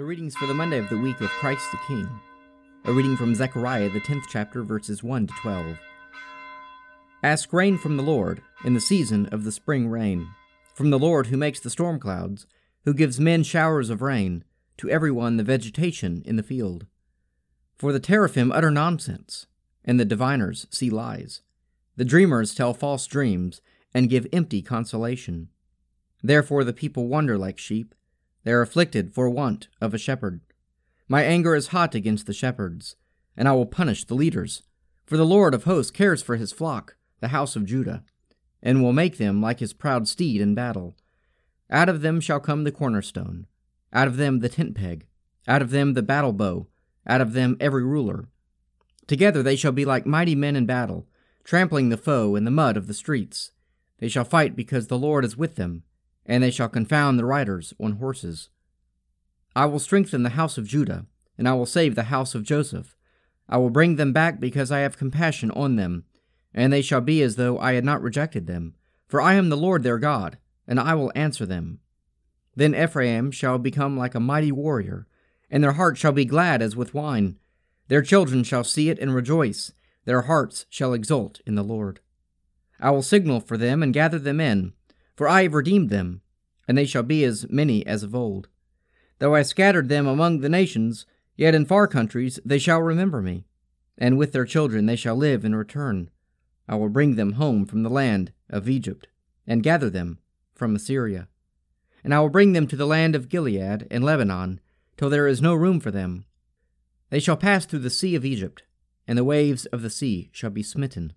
The readings for the Monday of the week of Christ the King. A reading from Zechariah, the 10th chapter, verses 1 to 12. Ask rain from the Lord in the season of the spring rain, from the Lord who makes the storm clouds, who gives men showers of rain, to everyone the vegetation in the field. For the teraphim utter nonsense, and the diviners see lies. The dreamers tell false dreams, and give empty consolation. Therefore the people wander like sheep they are afflicted for want of a shepherd. My anger is hot against the shepherds, and I will punish the leaders. For the Lord of hosts cares for his flock, the house of Judah, and will make them like his proud steed in battle. Out of them shall come the cornerstone, out of them the tent peg, out of them the battle bow, out of them every ruler. Together they shall be like mighty men in battle, trampling the foe in the mud of the streets. They shall fight because the Lord is with them and they shall confound the riders on horses. I will strengthen the house of Judah, and I will save the house of Joseph. I will bring them back because I have compassion on them, and they shall be as though I had not rejected them. For I am the Lord their God, and I will answer them. Then Ephraim shall become like a mighty warrior, and their heart shall be glad as with wine. Their children shall see it and rejoice, their hearts shall exult in the Lord. I will signal for them and gather them in for I have redeemed them, and they shall be as many as of old. Though I scattered them among the nations, yet in far countries they shall remember me, and with their children they shall live and return. I will bring them home from the land of Egypt, and gather them from Assyria. And I will bring them to the land of Gilead and Lebanon, till there is no room for them. They shall pass through the sea of Egypt, and the waves of the sea shall be smitten,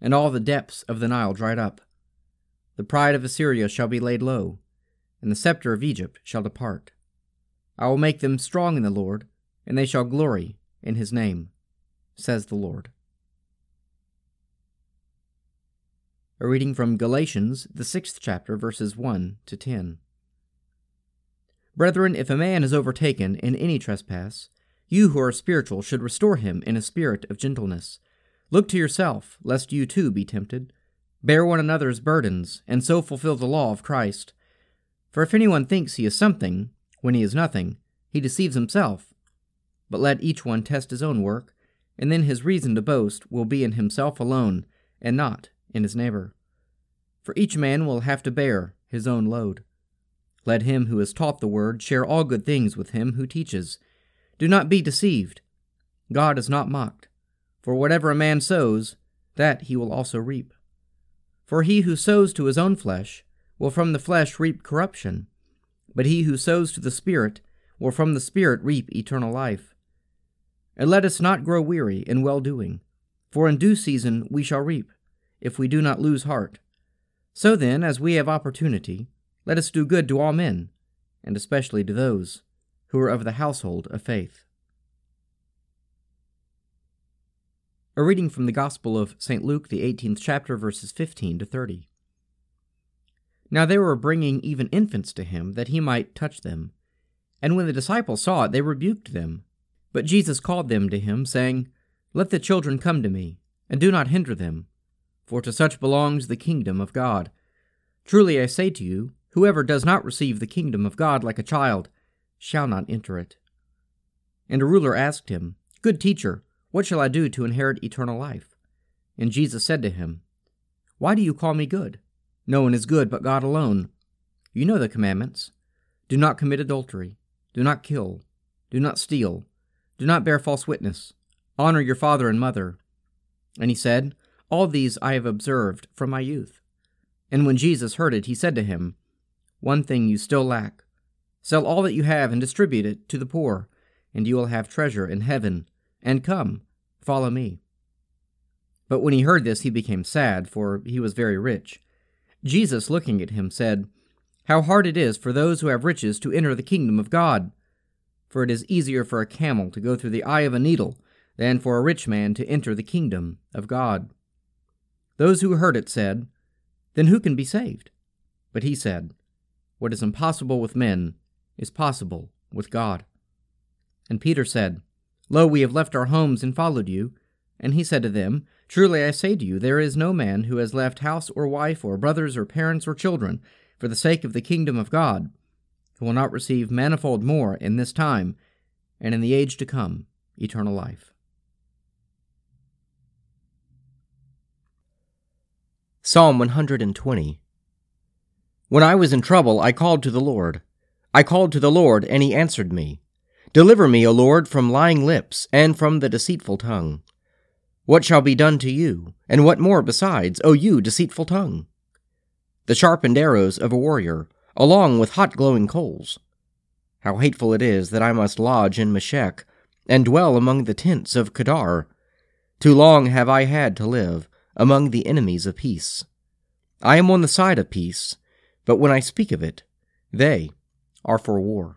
and all the depths of the Nile dried up. The pride of Assyria shall be laid low, and the scepter of Egypt shall depart. I will make them strong in the Lord, and they shall glory in his name, says the Lord. A reading from Galatians, the sixth chapter, verses 1 to 10. Brethren, if a man is overtaken in any trespass, you who are spiritual should restore him in a spirit of gentleness. Look to yourself, lest you too be tempted. Bear one another's burdens, and so fulfill the law of Christ. For if anyone thinks he is something, when he is nothing, he deceives himself. But let each one test his own work, and then his reason to boast will be in himself alone, and not in his neighbor. For each man will have to bear his own load. Let him who is taught the word share all good things with him who teaches. Do not be deceived. God is not mocked. For whatever a man sows, that he will also reap. For he who sows to his own flesh will from the flesh reap corruption, but he who sows to the Spirit will from the Spirit reap eternal life. And let us not grow weary in well doing, for in due season we shall reap, if we do not lose heart. So then, as we have opportunity, let us do good to all men, and especially to those who are of the household of faith. A reading from the Gospel of St. Luke, the 18th chapter, verses 15 to 30. Now they were bringing even infants to him, that he might touch them. And when the disciples saw it, they rebuked them. But Jesus called them to him, saying, Let the children come to me, and do not hinder them, for to such belongs the kingdom of God. Truly I say to you, whoever does not receive the kingdom of God like a child shall not enter it. And a ruler asked him, Good teacher, what shall I do to inherit eternal life? And Jesus said to him, Why do you call me good? No one is good but God alone. You know the commandments do not commit adultery, do not kill, do not steal, do not bear false witness, honor your father and mother. And he said, All these I have observed from my youth. And when Jesus heard it, he said to him, One thing you still lack. Sell all that you have and distribute it to the poor, and you will have treasure in heaven and come, follow me. But when he heard this, he became sad, for he was very rich. Jesus, looking at him, said, How hard it is for those who have riches to enter the kingdom of God! For it is easier for a camel to go through the eye of a needle than for a rich man to enter the kingdom of God. Those who heard it said, Then who can be saved? But he said, What is impossible with men is possible with God. And Peter said, Lo, we have left our homes and followed you. And he said to them, Truly I say to you, there is no man who has left house or wife or brothers or parents or children for the sake of the kingdom of God, who will not receive manifold more in this time, and in the age to come, eternal life. Psalm 120 When I was in trouble, I called to the Lord. I called to the Lord, and he answered me. Deliver me, O Lord, from lying lips, and from the deceitful tongue. What shall be done to you, and what more besides, O you deceitful tongue? The sharpened arrows of a warrior, along with hot glowing coals. How hateful it is that I must lodge in Meshech, and dwell among the tents of Kedar. Too long have I had to live among the enemies of peace. I am on the side of peace, but when I speak of it, they are for war.